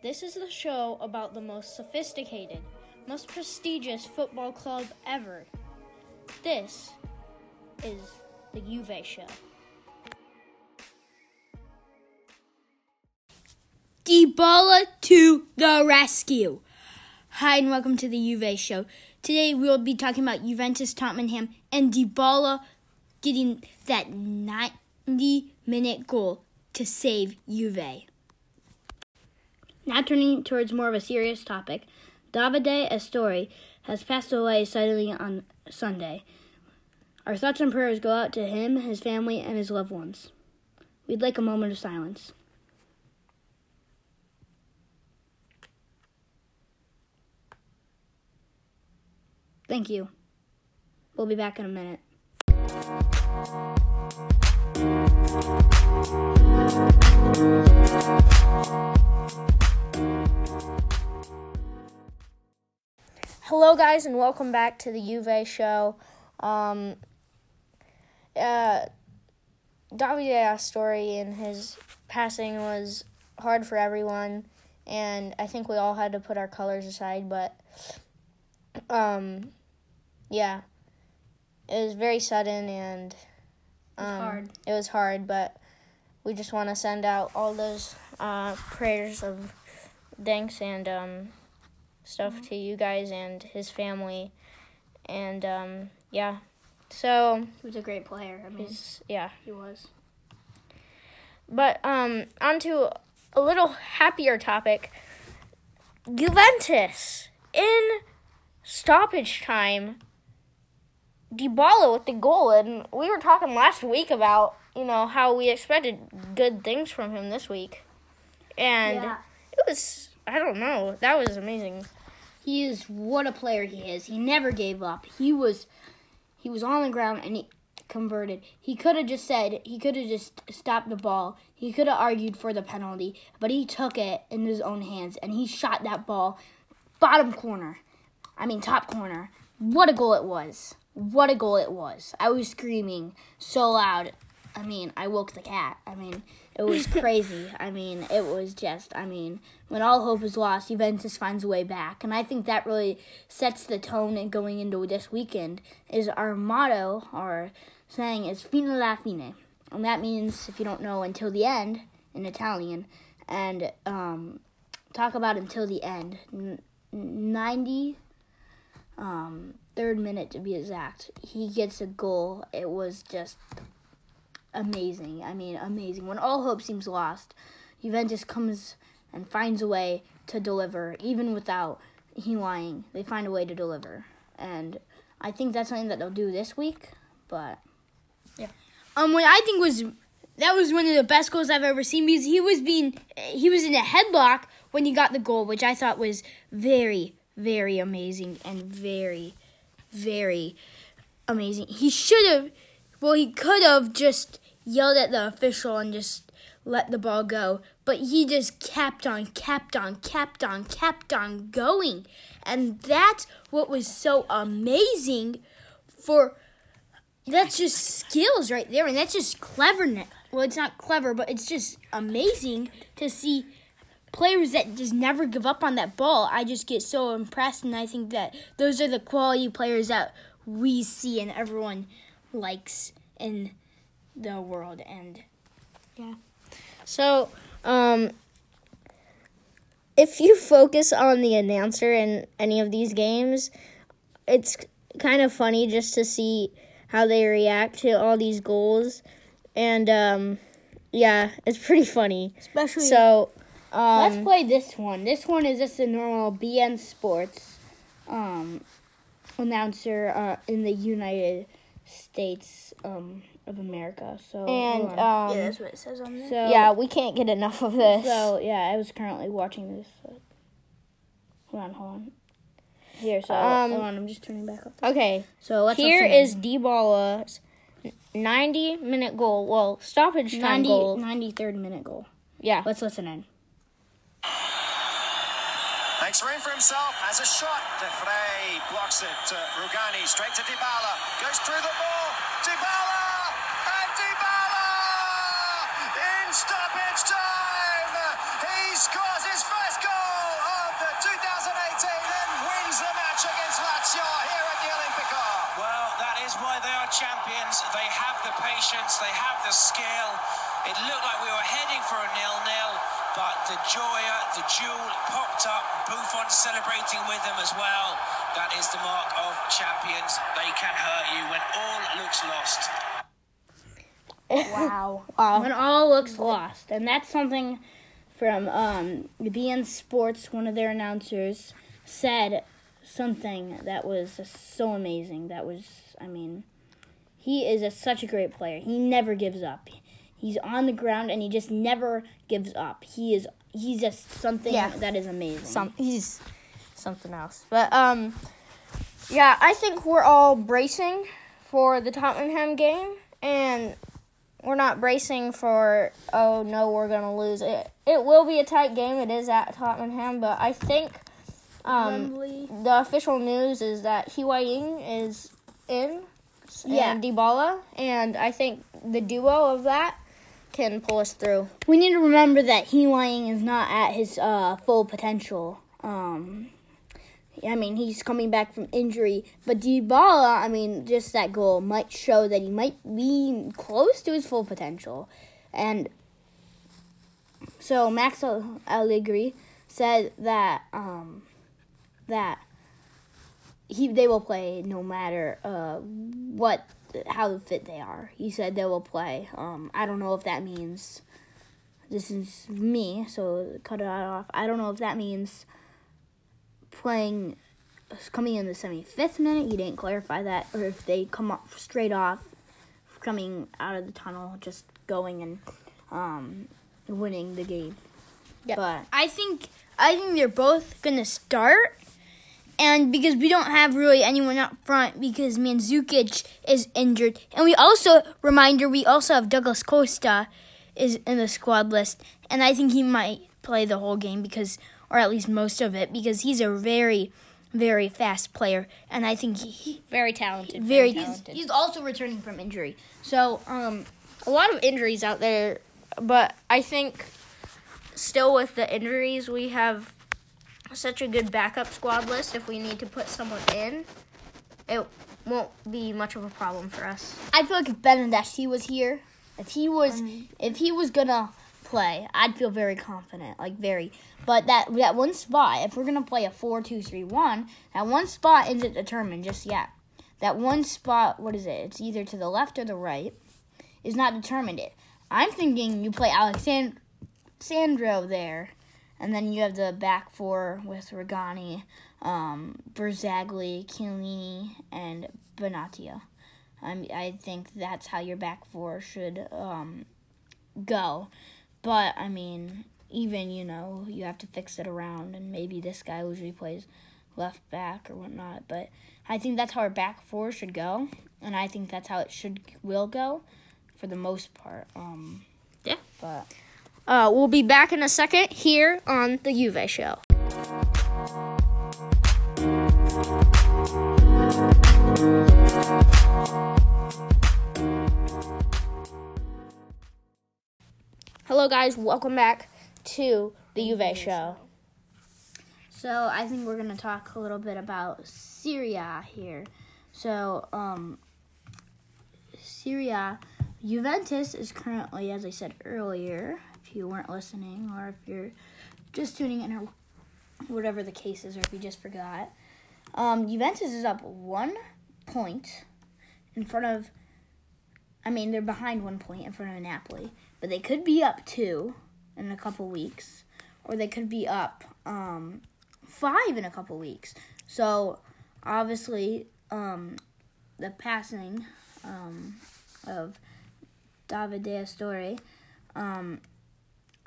This is the show about the most sophisticated, most prestigious football club ever. This is the Juve Show. Dybala to the rescue. Hi and welcome to the Juve Show. Today we will be talking about Juventus Tottenham and Dybala getting that 90 minute goal to save Juve. Now turning towards more of a serious topic, Davide Astori has passed away suddenly on Sunday. Our thoughts and prayers go out to him, his family, and his loved ones. We'd like a moment of silence. Thank you. We'll be back in a minute. Hello, guys, and welcome back to the Juve show. Um, uh, Davide Astori and his passing was hard for everyone, and I think we all had to put our colors aside, but um, yeah, it was very sudden and um, It was hard. It was hard, but we just want to send out all those uh, prayers of thanks and um, stuff Mm-hmm. to you guys and his family, and um, yeah. So He was a great player. I mean, yeah. he was. But um, on to a little happier topic. Juventus in stoppage time. Dybala with the goal, and we were talking last week about you know how we expected good things from him this week, and Yeah. it was I don't know that was amazing. He is what a player he is. He never gave up. He was he was on the ground and he converted. He could have just said he could have just stopped the ball. He could have argued for the penalty, but he took it in his own hands and he shot that ball bottom corner. I mean top corner. What a goal it was. What a goal it was. I was screaming so loud. I mean, I woke the cat. I mean, it was crazy. I mean, it was just, I mean, when all hope is lost, Juventus finds a way back. And I think that really sets the tone in going into this weekend is our motto, our saying is fino la fine. And that means, if you don't know, until the end in Italian. And um, talk about until the end. N- 90 um, third minute to be exact. He gets a goal. It was just amazing. I mean, amazing. When all hope seems lost, Juventus comes and finds a way to deliver, even without Higuaín. They find a way to deliver, and I think that's something that they'll do this week. But yeah, Um, what I think was that was one of the best goals I've ever seen because he was being he was in a headlock when he got the goal, which I thought was very very amazing and very very amazing. He should have, well, he could have just yelled at the official and just let the ball go, but he just kept on, kept on, kept on, kept on going, and that's what was so amazing for that's just skills right there, and that's just cleverness. Well, it's not clever, but it's just amazing to see players that just never give up on that ball. I just get so impressed, and I think that those are the quality players that we see and everyone likes in the world. And yeah, so um, if you focus on the announcer in any of these games, it's kind of funny just to see how they react to all these goals, and um, yeah, it's pretty funny. especially So um, Let's play this one. This one is just a normal beIN Sports um, announcer uh, in the United States um, of America. So and um, yeah, yeah, that's what it says on there. So yeah, we can't get enough of this. So yeah, I was currently watching this. hold on, hold on. Here, so Um, hold on. I'm just turning back up. okay, So let's here listen in. is Dybala's 90 minute goal. Well, stoppage time 90, goal. 93rd minute goal. Yeah. Let's listen in looks for for himself, has a shot. de Vrij blocks it. Rugani straight to Dybala, goes through the ball. Dybala! And Dybala! In stoppage time! He scores his first goal of the 2018 and wins the match against Lazio here at the Olimpico. Well, that is why they are champions. They have the patience, they have the skill. It looked like we were heading for a nil-nil, but the Joya, the jewel popped up. Buffon celebrating with them as well. That is the mark of champions. They can hurt you when all looks lost. Wow. Wow. When all looks lost. And that's something from um, beIN Sports, one of their announcers, said something that was so amazing. That was, I mean, he is a, such a great player. He never gives up. He's on the ground and he just never gives up. He is he's just something Yeah. that is amazing. some he's something else. But um yeah, I think we're all bracing for the Tottenham game and we're not bracing for oh no, we're going to lose. It it will be a tight game. It is at Tottenham, but I think um the official news is that Higuaín is in Yeah. and Dybala and I think the duo of that can pull us through. We need to remember that Higuaín is not at his uh, full potential. Um, I mean, he's coming back from injury, but Dybala, I mean, just that goal might show that he might be close to his full potential. And so Max Allegri said that um, that he they will play no matter uh, what how fit they are. He said they will play. Um, I don't know if that means this is me, so cut it off. I don't know if that means playing coming in the 75th minute. He didn't clarify that, or if they come up straight off, coming out of the tunnel, just going and um, winning the game. But I think I think they're both gonna start, and because we don't have really anyone up front because Mandzukic is injured, and we also reminder we also have Douglas Costa is in the squad list, and I think he might play the whole game because, or at least most of it, because he's a very, very fast player, and I think he very talented. very He's- talented. He's also returning from injury. So um, a lot of injuries out there, but I think still with the injuries, we have such a good backup squad list. If we need to put someone in, it won't be much of a problem for us. I feel like if Bernardeschi was here, if he was, um, if he was gonna play, I'd feel very confident, like very. But that that one spot, if we're gonna play a four-two-three-one, that one spot isn't determined just yet. That one spot, what is it? It's either to the left or the right, is not determined. It. I'm thinking you play Alexand- Sandro there, and then you have the back four with Rugani, um, Barzagli, Chiellini, and Benatia. I I think that's how your back four should um, go. But I mean, even you know, you have to fix it around, and maybe this guy usually plays left back or whatnot. But I think that's how our back four should go, and I think that's how it should will go, for the most part. Um, Yeah. But Uh, we'll be back in a second here on the Juve Show. Hello, guys. Welcome back to the Juve Show. So I think we're gonna talk a little bit about Serie A here. So um, Serie A, Juventus is currently, as I said earlier, if you weren't listening or if you're just tuning in or whatever the case is, or if you just forgot, um, Juventus is up one point in front of. I mean, they're behind one point in front of Napoli, but they could be up two in a couple weeks, or they could be up um, five in a couple weeks. So obviously, um, the passing um, of Davide De Astori, um,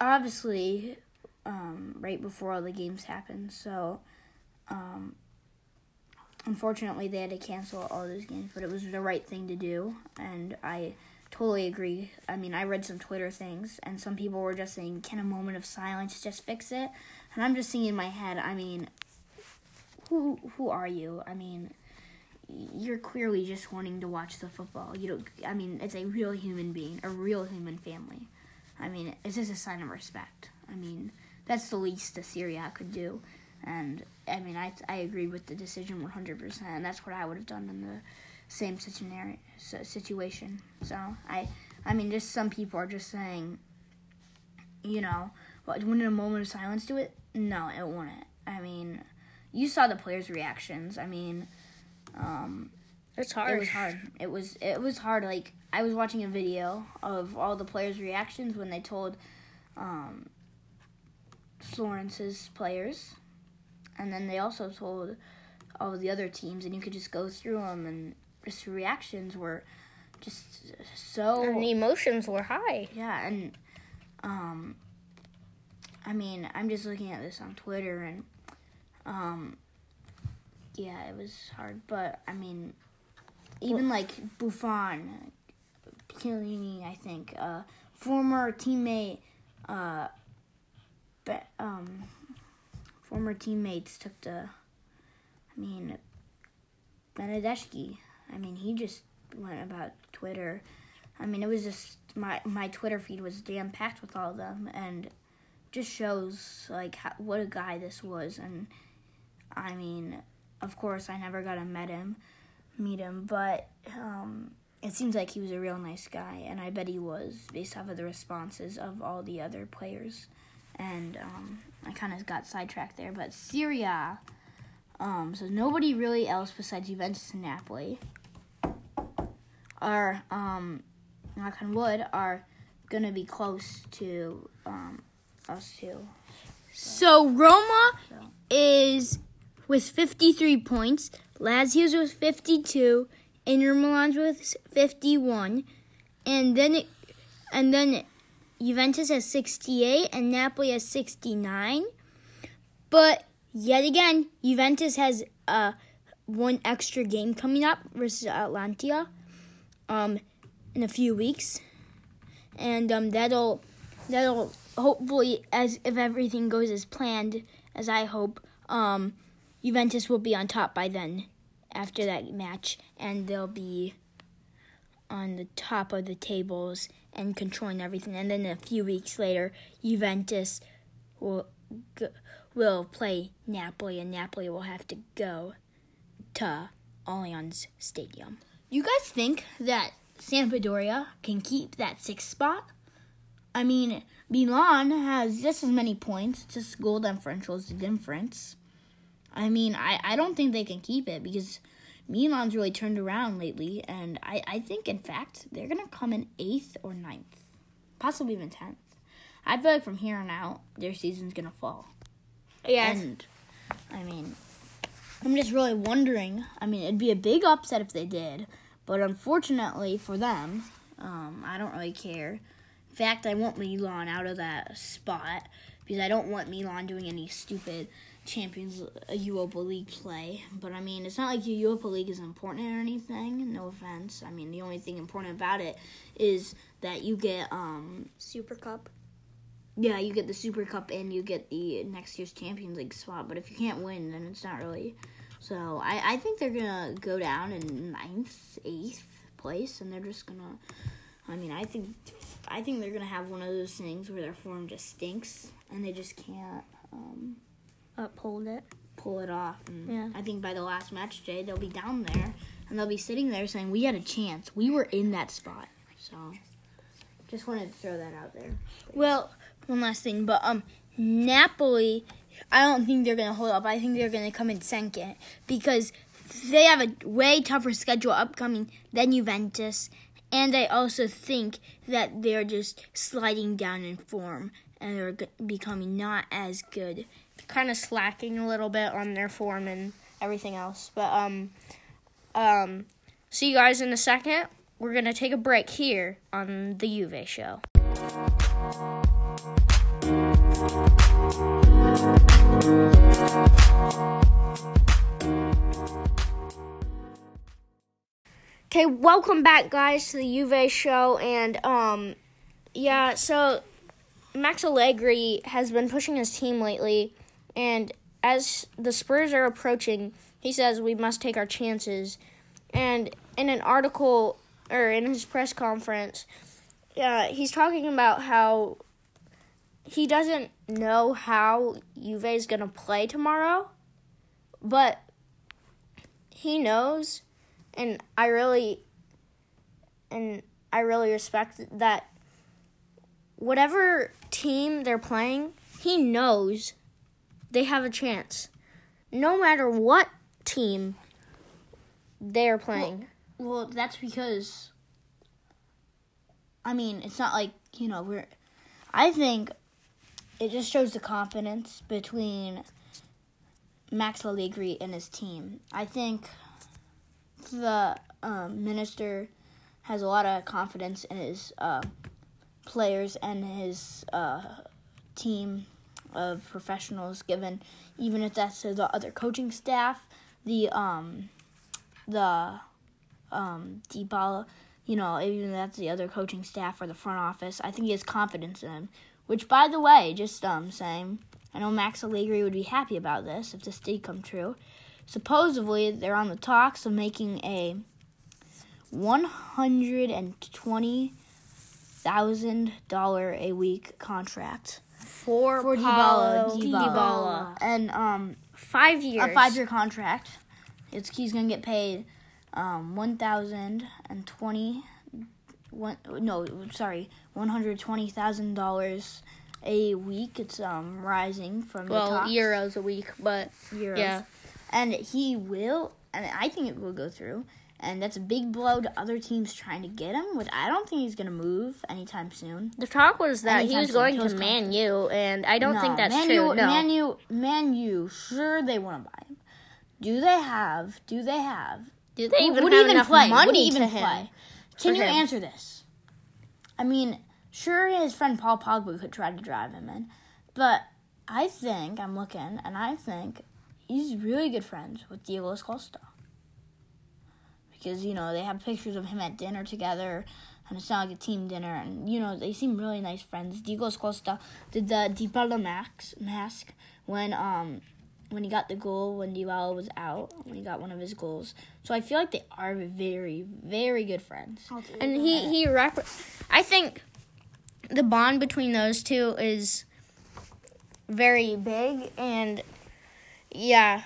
obviously, um, right before all the games happened. So, um, unfortunately, they had to cancel all those games, but it was the right thing to do, and I totally agree. I mean, I read some Twitter things, and some people were just saying, "Can a moment of silence just fix it?" And I'm just thinking in my head, I mean, who who are you? I mean, you're clearly just wanting to watch the football. You don't. I mean, it's a real human being, a real human family. I mean, it's just a sign of respect. I mean, that's the least Serie A could do. And I mean, I I agree with the decision 100%. And that's what I would have done in the same situation. So I I mean, just some people are just saying, you know, wouldn't a moment of silence do it? No, it wouldn't. I mean, you saw the players' reactions. I mean, um, It's hard. it was hard. It was it was hard. Like I was watching a video of all the players' reactions when they told um, Florence's players, and then they also told all the other teams, and you could just go through them, and just reactions were just so And the emotions were high. yeah, and um, I mean, I'm just looking at this on Twitter, and um, yeah, it was hard, but I mean, even like Buffon, Chiellini, I think, uh, former teammate, uh, um, former teammates took the, I mean, Bernardeschi. I mean, he just went about Twitter. I mean, it was just my my Twitter feed was jam packed with all of them, and just shows like how, what a guy this was. And I mean, of course, I never got to meet him, meet him, but um, it seems like he was a real nice guy, and I bet he was based off of the responses of all the other players. And um, I kind of got sidetracked there, but Serie A. Um, so nobody really else besides Juventus and Napoli are um, knock on wood are gonna be close to um, us too. So Roma So. is with 53 points. Lazio's with 52. Inter Milan's with 51, and then it, and then Juventus has 68 and Napoli has 69. But yet again, Juventus has uh one extra game coming up versus Atalanta um in a few weeks. And um that'll that'll hopefully as if everything goes as planned as I hope, um Juventus will be on top by then after that match and they'll be on the top of the tables and controlling everything and then a few weeks later Juventus will will play Napoli and Napoli will have to go to Allianz Stadium. You guys think that Sampdoria can keep that sixth spot? I mean, Milan has just as many points, just goal differential is the difference. I mean, I, I don't think they can keep it because Milan's really turned around lately, and I, I think, in fact, they're going to come in eighth or ninth, possibly even tenth. I feel like from here on out, their season's going to fall. Yes. And I mean, I'm just really wondering. I mean, it'd be a big upset if they did, but unfortunately for them, um, I don't really care. In fact, I want Milan out of that spot because I don't want Milan doing any stupid Champions Europa League play. But I mean, it's not like the Europa League is important or anything. No offense. I mean, the only thing important about it is that you get um Super Cup. yeah, you get the Super Cup and you get the next year's Champions League spot. But if you can't win, then it's not really. So I, I think they're gonna go down in ninth, eighth place, and they're just gonna. I mean, I think I think they're gonna have one of those things where their form just stinks and they just can't um, Uphold it. pull it off. And Yeah. I think by the last match day, they'll be down there and they'll be sitting there saying, "We had a chance. We were in that spot." So, just wanted to throw that out there. Well, one last thing, but um, Napoli, I don't think they're gonna hold up. I think they're gonna come in second because they have a way tougher schedule upcoming than Juventus, and I also think that they're just sliding down in form and they're becoming not as good. Kind of slacking a little bit on their form and everything else. But um, um, see you guys in a second. We're gonna take a break here on the Juve show. Okay, welcome back, guys, to the Juve show, and um, yeah, so Max Allegri has been pushing his team lately, and as the Spurs are approaching, he says we must take our chances, and in an article or in his press conference, uh, he's talking about how he doesn't know how Juve is gonna play tomorrow, but he knows and I really and I really respect that whatever team they're playing, he knows they have a chance. No matter what team they're playing. Well, that's because. I mean, it's not like you know we're. I think it just shows the confidence between Max Allegri and his team. I think the um, minister has a lot of confidence in his uh, players and his uh, team of professionals. Given even if that's to the other coaching staff, the um, the um, Dybala, you know, even if that's the other coaching staff or the front office. I think he has confidence in him. Which, by the way, just um, saying, I know Max Allegri would be happy about this if this did come true. Supposedly, they're on the talks of making a one hundred and twenty thousand dollar a week contract For, for Paulo Dybala, Dybala. and um, Five years. a five year contract. It's he's gonna get paid um one thousand and twenty one no sorry one hundred twenty thousand dollars a week. It's um rising from Well, euros a week, but euros. yeah. and he will and I think it will go through. And that's a big blow to other teams trying to get him, which I don't think he's gonna move anytime soon. the talk was that he was going to Man U, and I don't think that's Man true. No. Man U, Man U, sure they want to buy him. Do they have? Do they have? Do they even would have even enough play? money even to him? play? Can you him? answer this? I mean, sure, his friend Paul Pogba could try to drive him in, but I think I'm looking, and I think he's really good friends with Diego Costa because you know they have pictures of him at dinner together. And it's not like a team dinner, and you know they seem really nice friends. Diego Costa did the Dybala max mask when um when he got the goal when Dybala was out when he got one of his goals. So I feel like they are very very good friends. and he he rep- I think the bond between those two is very big, and yeah,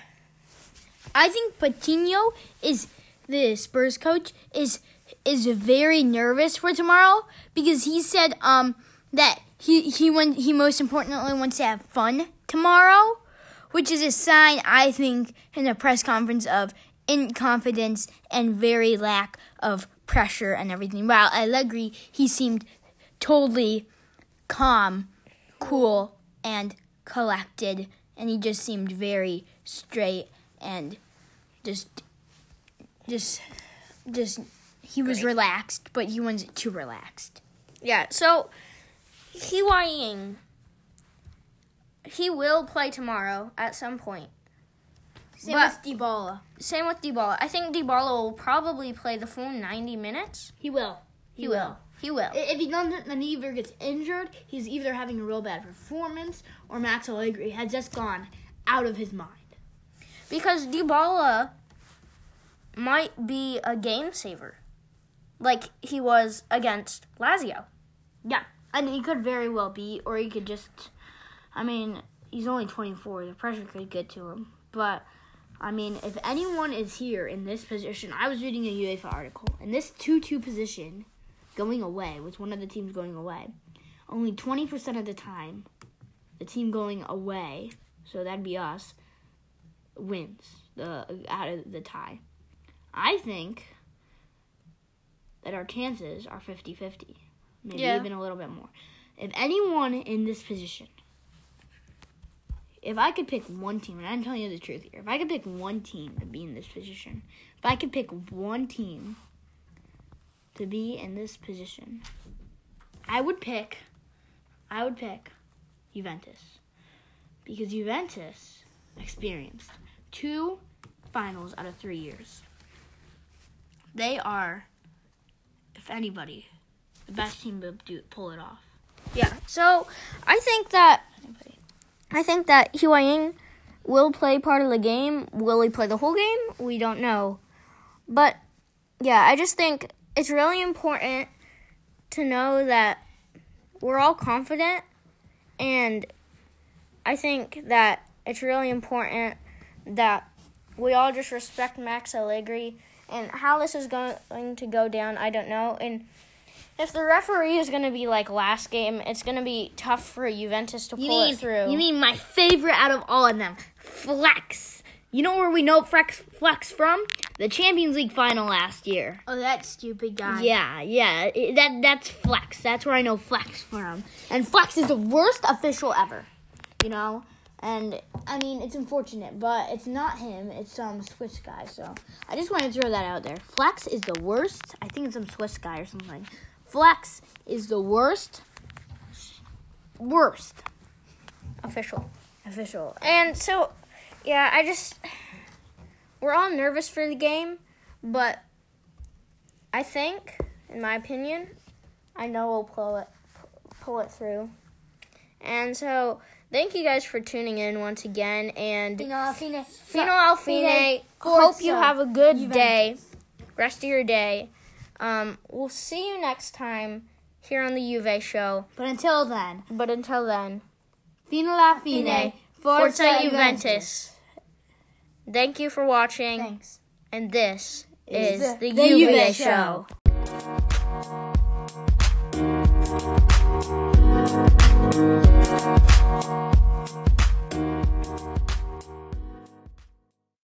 I think Patino is the Spurs coach is is very nervous for tomorrow because he said um that he he want, he most importantly wants to have fun tomorrow, which is a sign I think in a press conference of inconfidence and very lack of pressure and everything. While Allegri he seemed totally calm, cool, and collected, and he just seemed very straight and just, just, just. He was relaxed, but he wasn't too relaxed. yeah. So Higuaín, he will play tomorrow at some point. Same But- with Dybala. Same with Dybala. I think Dybala will probably play the full ninety minutes. He will. He, will. He will. If he doesn't, then he either gets injured, he's either having a real bad performance, or Max Allegri has just gone out of his mind. because Dybala might be a game saver, like he was against Lazio. Yeah, and he could very well be, or he could just. I mean, he's only 24. The pressure could get to him. But, I mean, if anyone is here in this position, I was reading a UEFA article, and this 2 2 position going away, with one of the teams going away, only 20% of the time, the team going away, so that'd be us, wins the out of the tie. I think that our chances are 50 50 maybe Yeah. even a little bit more. If anyone in this position, if I could pick one team, and I'm telling you the truth here, if I could pick one team to be in this position, if I could pick one team to be in this position, I would pick, I would pick Juventus. Because Juventus experienced two finals out of three years. They are, if anybody, the best team to do, pull it off. Yeah. So I think that I think that Higuaín will play part of the game. Will he play the whole game? We don't know. But yeah, I just think it's really important to know that we're all confident and I think that it's really important that we all just respect Max Allegri and how this is going to go down, I don't know. And if the referee is going to be like last game, it's going to be tough for Juventus to You pull mean it through. you mean my favorite out of all of them, Flex. You know where we know Flex Flex from? The Champions League final last year. Oh, that stupid guy. Yeah, yeah. that that's Flex. That's where I know Flex from. And Flex is the worst official ever. You know? And I mean, it's unfortunate, but it's not him. It's some Swiss guy. So I just wanted to throw that out there. Flex is the worst. I think it's some Swiss guy or something. Flex is the worst. Worst official. official. And so, yeah, I just we're all nervous for the game, but I think, in my opinion, I know we'll pull it pull it through. And so, thank you guys for tuning in once again. And Fino alla fine. Fino hope you have a good day, rest of your day. Um, we'll see you next time here on the Juve show. But until then, But until then, fino la fine. Forza Juventus. Thank you for watching. Thanks. And this Is is, the- the, the Juve Juve show. Show.